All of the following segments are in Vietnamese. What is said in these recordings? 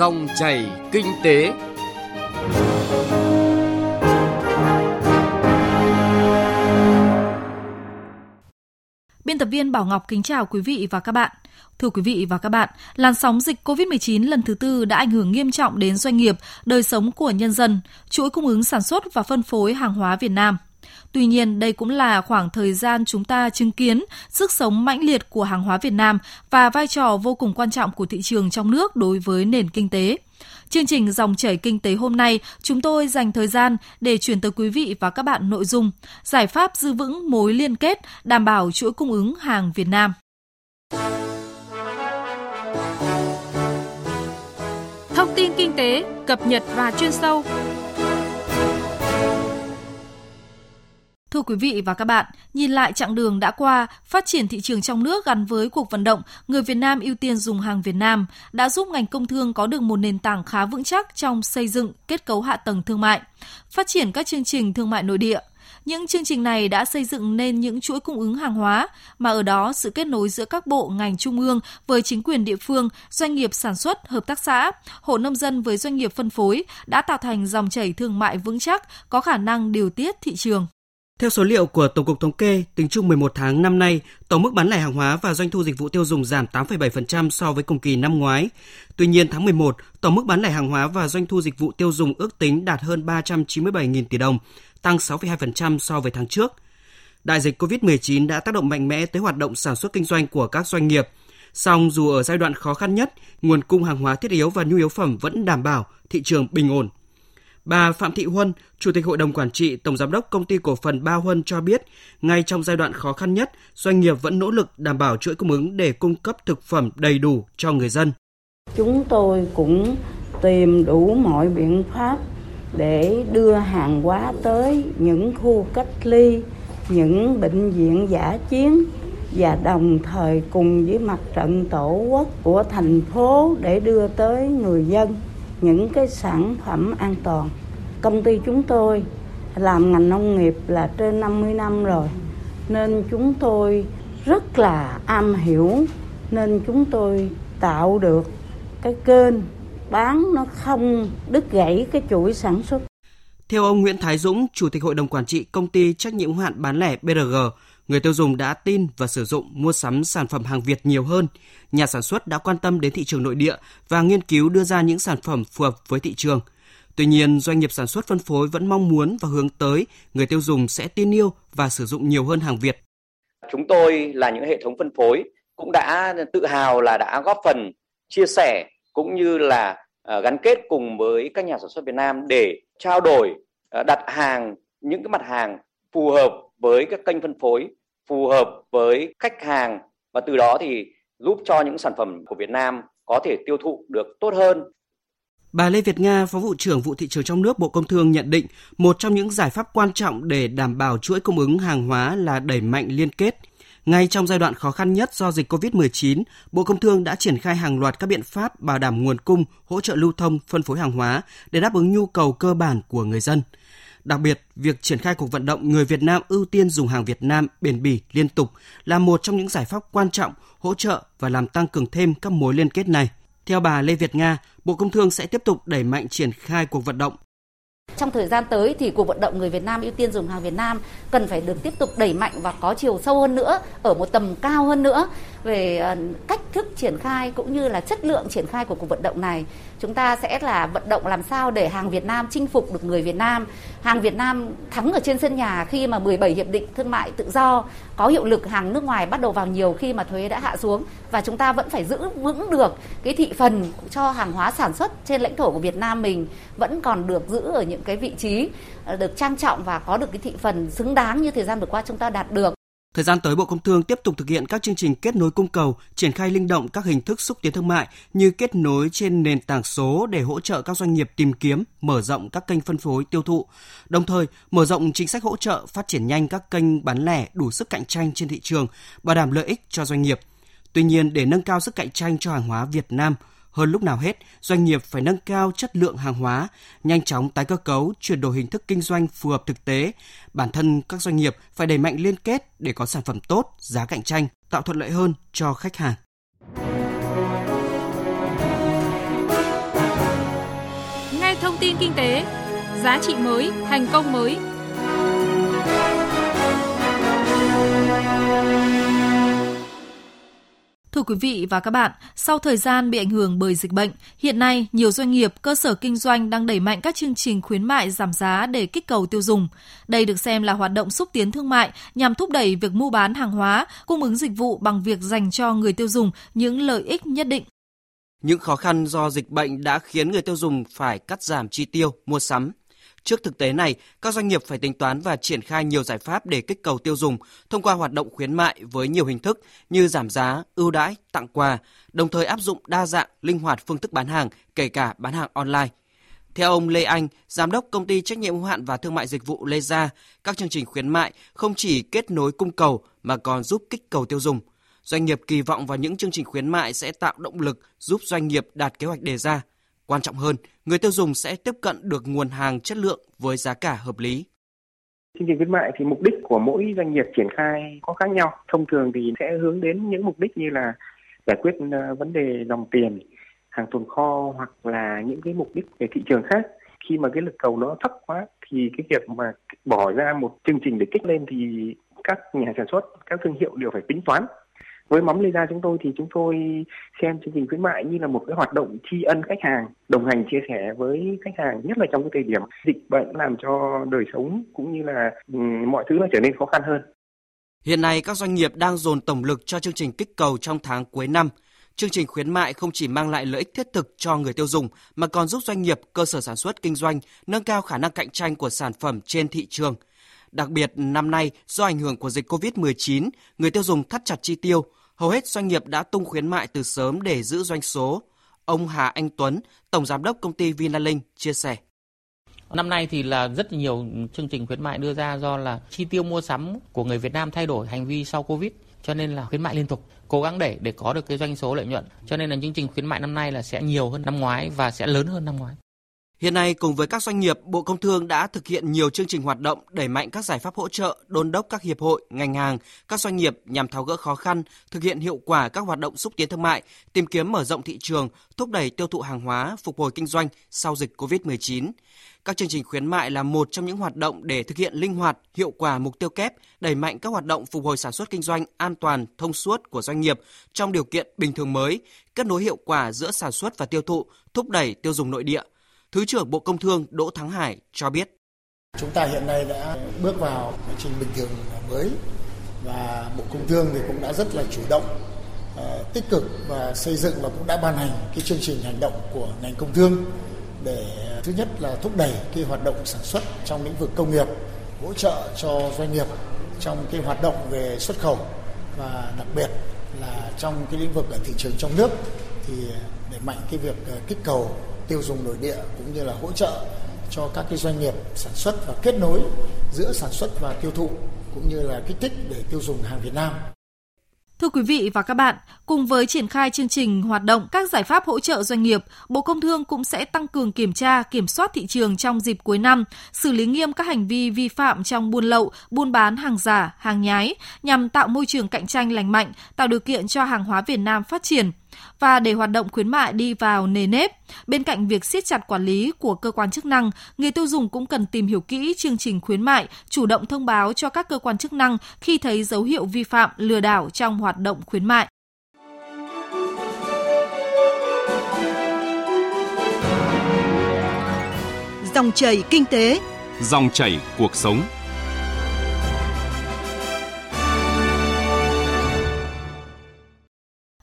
Dòng chảy kinh tế. Biên tập viên Bảo Ngọc kính chào quý vị và các bạn. Thưa quý vị và các bạn, làn sóng dịch COVID-19 lần thứ tư đã ảnh hưởng nghiêm trọng đến doanh nghiệp, đời sống của nhân dân, chuỗi cung ứng sản xuất và phân phối hàng hóa Việt Nam. Tuy nhiên, đây cũng là khoảng thời gian chúng ta chứng kiến sức sống mãnh liệt của hàng hóa Việt Nam và vai trò vô cùng quan trọng của thị trường trong nước đối với nền kinh tế. Chương trình Dòng chảy kinh tế hôm nay, chúng tôi dành thời gian để chuyển tới quý vị và các bạn nội dung giải pháp giữ vững mối liên kết, đảm bảo chuỗi cung ứng hàng Việt Nam. Thông tin kinh tế, cập nhật và chuyên sâu Thưa quý vị và các bạn, nhìn lại chặng đường đã qua, phát triển thị trường trong nước gắn với cuộc vận động người Việt Nam ưu tiên dùng hàng Việt Nam đã giúp ngành công thương có được một nền tảng khá vững chắc trong xây dựng kết cấu hạ tầng thương mại, phát triển các chương trình thương mại nội địa. Những chương trình này đã xây dựng nên những chuỗi cung ứng hàng hóa mà ở đó sự kết nối giữa các bộ ngành trung ương với chính quyền địa phương, doanh nghiệp sản xuất, hợp tác xã, hộ nông dân với doanh nghiệp phân phối đã tạo thành dòng chảy thương mại vững chắc, có khả năng điều tiết thị trường. Theo số liệu của Tổng cục Thống kê, tính chung 11 tháng năm nay, tổng mức bán lẻ hàng hóa và doanh thu dịch vụ tiêu dùng giảm 8,7% so với cùng kỳ năm ngoái. Tuy nhiên, tháng 11, tổng mức bán lẻ hàng hóa và doanh thu dịch vụ tiêu dùng ước tính đạt hơn 397.000 tỷ đồng, tăng 6,2% so với tháng trước. Đại dịch COVID-19 đã tác động mạnh mẽ tới hoạt động sản xuất kinh doanh của các doanh nghiệp. Song dù ở giai đoạn khó khăn nhất, nguồn cung hàng hóa thiết yếu và nhu yếu phẩm vẫn đảm bảo, thị trường bình ổn. Bà Phạm Thị Huân, Chủ tịch Hội đồng Quản trị Tổng Giám đốc Công ty Cổ phần Ba Huân cho biết, ngay trong giai đoạn khó khăn nhất, doanh nghiệp vẫn nỗ lực đảm bảo chuỗi cung ứng để cung cấp thực phẩm đầy đủ cho người dân. Chúng tôi cũng tìm đủ mọi biện pháp để đưa hàng hóa tới những khu cách ly, những bệnh viện giả chiến và đồng thời cùng với mặt trận tổ quốc của thành phố để đưa tới người dân những cái sản phẩm an toàn. Công ty chúng tôi làm ngành nông nghiệp là trên 50 năm rồi nên chúng tôi rất là am hiểu nên chúng tôi tạo được cái kênh bán nó không đứt gãy cái chuỗi sản xuất. Theo ông Nguyễn Thái Dũng, Chủ tịch Hội đồng Quản trị Công ty Trách nhiệm hạn bán lẻ BRG, người tiêu dùng đã tin và sử dụng mua sắm sản phẩm hàng Việt nhiều hơn. Nhà sản xuất đã quan tâm đến thị trường nội địa và nghiên cứu đưa ra những sản phẩm phù hợp với thị trường. Tuy nhiên, doanh nghiệp sản xuất phân phối vẫn mong muốn và hướng tới người tiêu dùng sẽ tin yêu và sử dụng nhiều hơn hàng Việt. Chúng tôi là những hệ thống phân phối cũng đã tự hào là đã góp phần chia sẻ cũng như là ờ, gắn kết cùng với các nhà sản xuất Việt Nam để trao đổi ờ, đặt hàng những cái mặt hàng phù hợp với các kênh phân phối phù hợp với khách hàng và từ đó thì giúp cho những sản phẩm của Việt Nam có thể tiêu thụ được tốt hơn. Bà Lê Việt Nga, Phó vụ trưởng vụ thị trường trong nước Bộ Công Thương nhận định một trong những giải pháp quan trọng để đảm bảo chuỗi cung ứng hàng hóa là đẩy mạnh liên kết. Ngay trong giai đoạn khó khăn nhất do dịch COVID-19, Bộ Công Thương đã triển khai hàng loạt các biện pháp bảo đảm nguồn cung, hỗ trợ lưu thông, phân phối hàng hóa để đáp ứng nhu cầu cơ bản của người dân – Đặc biệt, việc triển khai cuộc vận động người Việt Nam ưu tiên dùng hàng Việt Nam bền bỉ liên tục là một trong những giải pháp quan trọng hỗ trợ và làm tăng cường thêm các mối liên kết này. Theo bà Lê Việt Nga, Bộ Công Thương sẽ tiếp tục đẩy mạnh triển khai cuộc vận động trong thời gian tới thì cuộc vận động người Việt Nam ưu tiên dùng hàng Việt Nam cần phải được tiếp tục đẩy mạnh và có chiều sâu hơn nữa, ở một tầm cao hơn nữa về ờ, cách thức triển khai cũng như là chất lượng triển khai của cuộc vận động này. Chúng ta sẽ là vận động làm sao để hàng Việt Nam chinh phục được người Việt Nam, hàng Việt Nam thắng ở trên sân nhà khi mà 17 hiệp định thương mại tự do có hiệu lực, hàng nước ngoài bắt đầu vào nhiều khi mà thuế đã hạ xuống và chúng ta vẫn phải giữ vững được cái thị phần cho hàng hóa sản xuất trên lãnh thổ của Việt Nam mình vẫn còn được giữ ở những cái vị trí ờ, được trang trọng và có được cái thị phần xứng đáng như thời gian vừa qua chúng ta đạt được. Thời gian tới, Bộ Công Thương tiếp tục thực hiện các chương trình kết nối cung cầu, triển khai linh động các hình thức xúc tiến thương mại như kết nối trên nền tảng số để hỗ trợ các doanh nghiệp tìm kiếm, mở rộng các kênh phân phối tiêu thụ. Đồng thời, mở rộng chính sách hỗ trợ phát triển nhanh các kênh bán lẻ đủ sức cạnh tranh trên thị trường, bảo đảm lợi ích cho doanh nghiệp. Tuy nhiên, để nâng cao sức cạnh tranh cho hàng hóa Việt Nam, hơn lúc nào hết, doanh nghiệp phải nâng cao chất lượng hàng hóa, nhanh chóng tái cơ cấu, chuyển đổi hình thức kinh doanh phù hợp thực tế. Bản thân các doanh nghiệp phải đẩy mạnh liên kết để có sản phẩm tốt, giá cạnh tranh, tạo thuận lợi hơn cho khách hàng. nghe thông tin kinh tế, giá trị mới, thành công mới. Thưa quý vị và các bạn, sau thời gian bị ảnh hưởng bởi dịch bệnh, hiện nay nhiều doanh nghiệp, cơ sở kinh doanh đang đẩy mạnh các chương trình khuyến mại giảm giá để kích cầu tiêu dùng. Đây được xem là hoạt động xúc tiến thương mại nhằm thúc đẩy việc mua bán hàng hóa, cung ứng dịch vụ bằng việc dành cho người tiêu dùng những lợi ích nhất định. Những khó khăn do dịch bệnh đã khiến người tiêu dùng phải cắt giảm chi tiêu, mua sắm. Trước thực tế này, các doanh nghiệp phải tính toán và triển khai nhiều giải pháp để kích cầu tiêu dùng thông qua hoạt động khuyến mại với nhiều hình thức như giảm giá, ưu đãi, tặng quà, đồng thời áp dụng đa dạng, linh hoạt phương thức bán hàng, kể cả bán hàng online. Theo ông Lê Anh, giám đốc công ty trách nhiệm hữu hạn và thương mại dịch vụ Lê Gia, các chương trình khuyến mại không chỉ kết nối cung cầu mà còn giúp kích cầu tiêu dùng. Doanh nghiệp kỳ vọng vào những chương trình khuyến mại sẽ tạo động lực giúp doanh nghiệp đạt kế hoạch đề ra. Quan trọng hơn, người tiêu dùng sẽ tiếp cận được nguồn hàng chất lượng với giá cả hợp lý. Chương trình khuyến mại thì mục đích của mỗi doanh nghiệp triển khai có khác nhau. Thông thường thì sẽ hướng đến những mục đích như là giải quyết ờ, vấn đề dòng tiền, hàng tồn kho hoặc là những cái mục đích về thị trường khác. Khi mà cái lực cầu nó thấp quá thì cái việc mà bỏ ra một chương trình để kích lên thì các nhà sản xuất, các thương hiệu đều phải tính toán với mắm Lê chúng tôi thì chúng tôi xem chương trình khuyến mại như là một cái hoạt động tri ân khách hàng, đồng hành chia sẻ với khách hàng, nhất là trong cái thời điểm dịch bệnh làm cho đời sống cũng như là ừ, mọi thứ nó trở nên khó khăn hơn. Hiện nay các doanh nghiệp đang dồn tổng lực cho chương trình kích cầu trong tháng cuối năm. Chương trình khuyến mại không chỉ mang lại lợi ích thiết thực cho người tiêu dùng mà còn giúp doanh nghiệp, cơ sở sản xuất kinh doanh nâng cao khả năng cạnh tranh của sản phẩm trên thị trường. Đặc biệt năm nay do ảnh hưởng của dịch COVID-19, người tiêu dùng thắt chặt chi tiêu, Hầu hết doanh nghiệp đã tung khuyến mại từ sớm để giữ doanh số. Ông Hà Anh Tuấn, Tổng Giám đốc công ty Vinalink chia sẻ. Năm nay thì là rất nhiều chương trình khuyến mại đưa ra do là chi tiêu mua sắm của người Việt Nam thay đổi hành vi sau Covid cho nên là khuyến mại liên tục cố gắng để để có được cái doanh số lợi nhuận cho nên là chương trình khuyến mại năm nay là sẽ nhiều hơn năm ngoái và sẽ lớn hơn năm ngoái Hiện nay, cùng với các doanh nghiệp, Bộ Công Thương đã thực hiện nhiều chương trình hoạt động đẩy mạnh các giải pháp hỗ trợ, đôn đốc các hiệp hội, ngành hàng, các doanh nghiệp nhằm tháo gỡ khó khăn, thực hiện hiệu quả các hoạt động xúc tiến thương mại, tìm kiếm mở rộng thị trường, thúc đẩy tiêu thụ hàng hóa, phục hồi kinh doanh sau dịch COVID-19. Các chương trình khuyến mại là một trong những hoạt động để thực hiện linh hoạt, hiệu quả mục tiêu kép, đẩy mạnh các hoạt động phục hồi sản xuất kinh doanh an toàn, thông suốt của doanh nghiệp trong điều kiện bình thường mới, kết nối hiệu quả giữa sản xuất và tiêu thụ, thúc đẩy tiêu dùng nội địa – Thứ trưởng Bộ Công Thương Đỗ Thắng Hải cho biết. Chúng ta hiện nay đã bước vào quá trình bình thường mới và Bộ Công Thương thì cũng đã rất là chủ động ờ, tích cực và xây dựng và cũng đã ban hành cái chương trình hành động của ngành công thương để ờ, thứ nhất là thúc đẩy cái hoạt động sản xuất trong lĩnh vực công nghiệp, hỗ trợ cho doanh nghiệp trong cái hoạt động về xuất khẩu và đặc biệt là trong cái lĩnh vực ở thị trường trong nước thì ờ, để mạnh cái việc kích cầu tiêu dùng nội địa cũng như là hỗ trợ cho các cái doanh nghiệp sản xuất và kết nối giữa sản xuất và tiêu thụ cũng như là kích thích để tiêu dùng hàng Việt Nam. Thưa quý vị và các bạn, cùng với triển khai chương trình hoạt động các giải pháp hỗ trợ doanh nghiệp, Bộ Công Thương cũng sẽ tăng cường kiểm tra, kiểm soát thị trường trong dịp cuối năm, xử lý nghiêm các hành vi vi phạm trong buôn lậu, buôn bán hàng giả, hàng nhái nhằm tạo môi trường cạnh tranh lành mạnh, tạo điều kiện cho hàng hóa Việt Nam phát triển và để hoạt động khuyến mại đi vào nề nếp, bên cạnh việc siết chặt quản lý của cơ quan chức năng, người tiêu dùng cũng cần tìm hiểu kỹ chương trình khuyến mại, chủ động thông báo cho các cơ quan chức năng khi thấy dấu hiệu vi phạm lừa đảo trong hoạt động khuyến mại. Dòng chảy kinh tế, dòng chảy cuộc sống.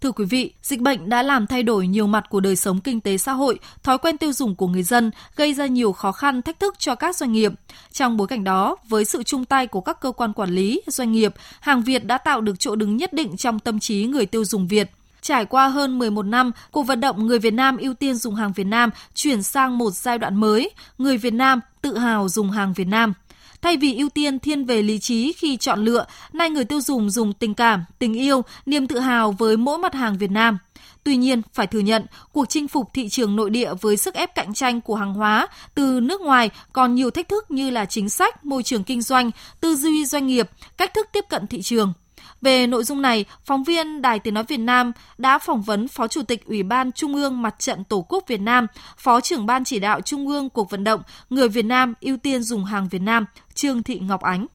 Thưa quý vị, dịch bệnh đã làm thay đổi nhiều mặt của đời sống kinh tế xã hội, thói quen tiêu dùng của người dân, gây ra nhiều khó khăn, thách thức cho các doanh nghiệp. Trong bối cảnh đó, với sự chung tay của các cơ quan quản lý, doanh nghiệp, hàng Việt đã tạo được chỗ đứng nhất định trong tâm trí người tiêu dùng Việt. Trải qua hơn 11 năm, cuộc vận động người Việt Nam ưu tiên dùng hàng Việt Nam chuyển sang một giai đoạn mới, người Việt Nam tự hào dùng hàng Việt Nam – Thay vì ưu tiên thiên về lý trí khi chọn lựa, nay người tiêu dùng dùng tình cảm, tình yêu, niềm tự hào với mỗi mặt hàng Việt Nam. Tuy nhiên, phải thừa nhận, cuộc chinh phục thị trường nội địa với sức ép cạnh tranh của hàng hóa từ nước ngoài còn nhiều thách thức như là chính sách, môi trường kinh doanh, tư duy doanh nghiệp, cách thức tiếp cận thị trường. Về nội dung này, phóng viên Đài Tiếng Nói Việt Nam đã phỏng vấn Phó Chủ tịch Ủy ban Trung ương Mặt trận Tổ quốc Việt Nam, Phó trưởng Ban chỉ đạo Trung ương Cuộc vận động Người Việt Nam ưu tiên dùng hàng Việt Nam, Trương Thị Ngọc Ánh.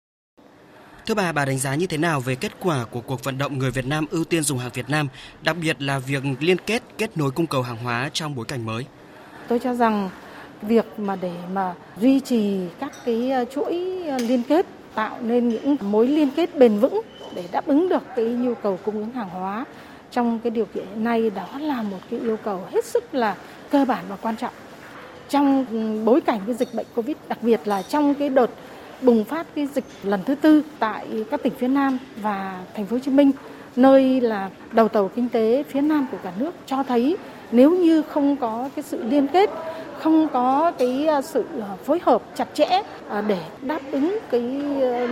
Thưa bà, bà đánh giá như thế nào về kết quả của cuộc vận động người Việt Nam ưu tiên dùng hàng Việt Nam, đặc biệt là việc liên kết, kết nối cung cầu hàng hóa trong bối cảnh mới? Tôi cho rằng việc mà để mà duy trì các cái chuỗi liên kết tạo nên những mối liên kết bền vững để đáp ứng được cái nhu cầu cung ứng hàng hóa. Trong cái điều kiện này nay đó là một cái yêu cầu hết sức là cơ bản và quan trọng. Trong bối cảnh cái dịch bệnh covid, đặc biệt là trong cái đợt bùng phát cái dịch lần thứ tư tại các tỉnh phía Nam và thành phố Hồ Chí Minh, nơi là đầu tàu kinh tế phía Nam của cả nước cho thấy nếu như không có cái sự liên kết không có cái ờ, sự ờ, phối hợp chặt chẽ ờ, để đáp ứng cái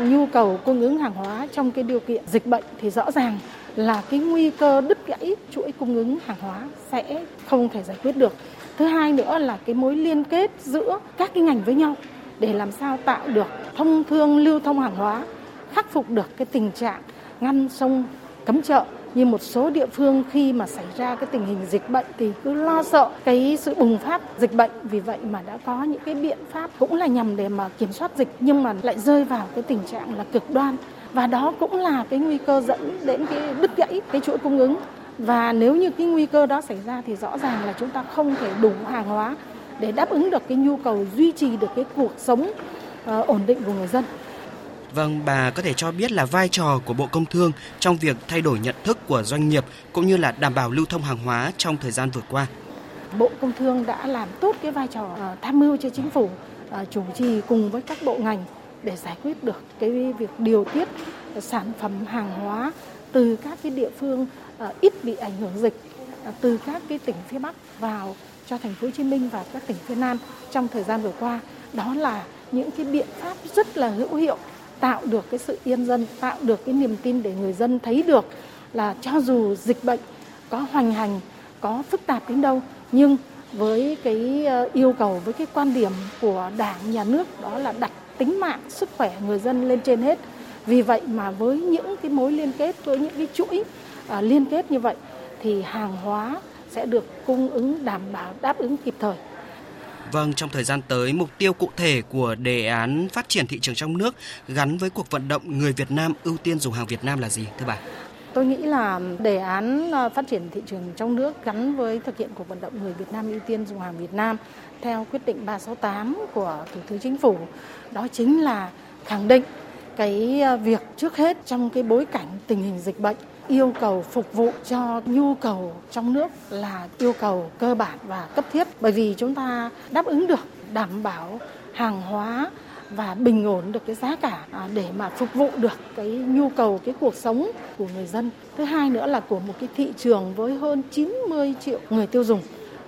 nhu cầu cung ứng hàng hóa trong cái điều kiện dịch bệnh thì rõ ràng là cái nguy cơ đứt gãy chuỗi cung ứng hàng hóa sẽ không thể giải quyết được. Thứ hai nữa là cái mối liên kết giữa các cái ngành với nhau để làm sao tạo được thông thương lưu thông hàng hóa, khắc phục được cái tình trạng ngăn sông cấm chợ như một số địa phương khi mà xảy ra cái tình hình dịch bệnh thì cứ lo sợ cái sự bùng phát dịch bệnh. Vì vậy mà đã có những cái biện pháp cũng là nhằm để mà kiểm soát dịch nhưng mà lại rơi vào cái tình trạng là cực đoan. Và đó cũng là cái nguy cơ dẫn đến cái đứt gãy cái chuỗi cung ứng. Và nếu như cái nguy cơ đó xảy ra thì rõ ràng là chúng ta không thể đủ hàng hóa để đáp ứng được cái nhu cầu duy trì được cái cuộc sống uh, ổn định của người dân. Vâng, bà có thể cho biết là vai trò của Bộ Công Thương trong việc thay đổi nhận thức của doanh nghiệp cũng như là đảm bảo lưu thông hàng hóa trong thời gian vừa qua. Bộ Công Thương đã làm tốt cái vai trò ờ, tham mưu cho chính phủ ờ, chủ trì cùng với các bộ ngành để giải quyết được cái việc điều tiết sản phẩm hàng hóa từ các cái địa phương ờ, ít bị ảnh hưởng dịch từ các cái tỉnh phía Bắc vào cho thành phố Hồ Chí Minh và các tỉnh phía Nam trong thời gian vừa qua đó là những cái biện pháp rất là hữu hiệu tạo được cái sự yên dân tạo được cái niềm tin để người dân thấy được là cho dù dịch bệnh có hoành hành có phức tạp đến đâu nhưng với cái ờ, yêu cầu với cái quan điểm của đảng nhà nước đó là đặt tính mạng sức khỏe người dân lên trên hết vì vậy mà với những cái mối liên kết với những cái chuỗi à, liên kết như vậy thì hàng hóa sẽ được cung ứng đảm bảo đáp ứng kịp thời. Vâng, trong thời gian tới, mục tiêu cụ thể của đề án phát triển thị trường trong nước gắn với cuộc vận động người Việt Nam ưu tiên dùng hàng Việt Nam là gì, thưa bà? Tôi nghĩ là đề án à, phát triển thị trường trong nước gắn với thực hiện cuộc vận động người Việt Nam ưu tiên dùng hàng Việt Nam theo quyết định 368 của Thủ tướng Chính phủ. Đó chính là khẳng định cái à, việc trước hết trong cái bối cảnh tình hình dịch bệnh yêu cầu phục vụ cho nhu cầu trong nước là yêu cầu cơ bản và cấp thiết bởi vì chúng ta đáp ứng được, đảm bảo hàng hóa và bình ổn được cái giá cả à, để mà phục vụ được cái nhu cầu, cái cuộc sống của người dân. Thứ hai nữa là của một cái thị trường với hơn 90 triệu người tiêu dùng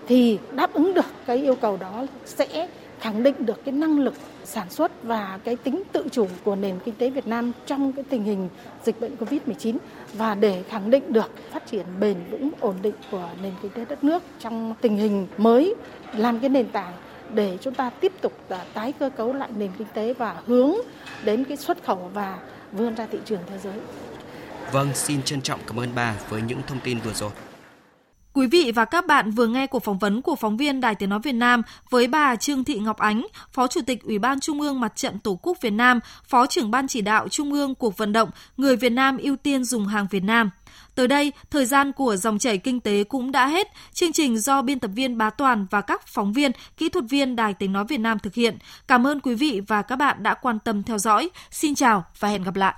thì đáp ứng được cái yêu cầu đó sẽ khẳng định được cái năng lực sản xuất và cái tính tự chủ của nền kinh tế Việt Nam trong cái tình hình dịch bệnh Covid-19 và để khẳng định được phát triển bền vững ổn định của nền kinh tế đất nước trong tình hình mới làm cái nền tảng để chúng ta tiếp tục à, tái cơ cấu lại nền kinh tế và hướng đến cái xuất khẩu và vươn ra thị trường thế giới. Vâng, xin trân trọng cảm ơn bà với những thông tin vừa rồi. Quý vị và các bạn vừa nghe cuộc phỏng vấn của phóng viên Đài Tiếng Nói Việt Nam với bà Trương Thị Ngọc Ánh, Phó Chủ tịch Ủy ban Trung ương Mặt trận Tổ quốc Việt Nam, Phó trưởng Ban chỉ đạo Trung ương cuộc vận động Người Việt Nam ưu tiên dùng hàng Việt Nam. Tới đây, thời gian của dòng chảy kinh tế cũng đã hết. Chương trình do biên tập viên Bá Toàn và các phóng viên, kỹ thuật viên Đài Tiếng Nói Việt Nam thực hiện. Cảm ơn quý vị và các bạn đã quan tâm theo dõi. Xin chào và hẹn gặp lại.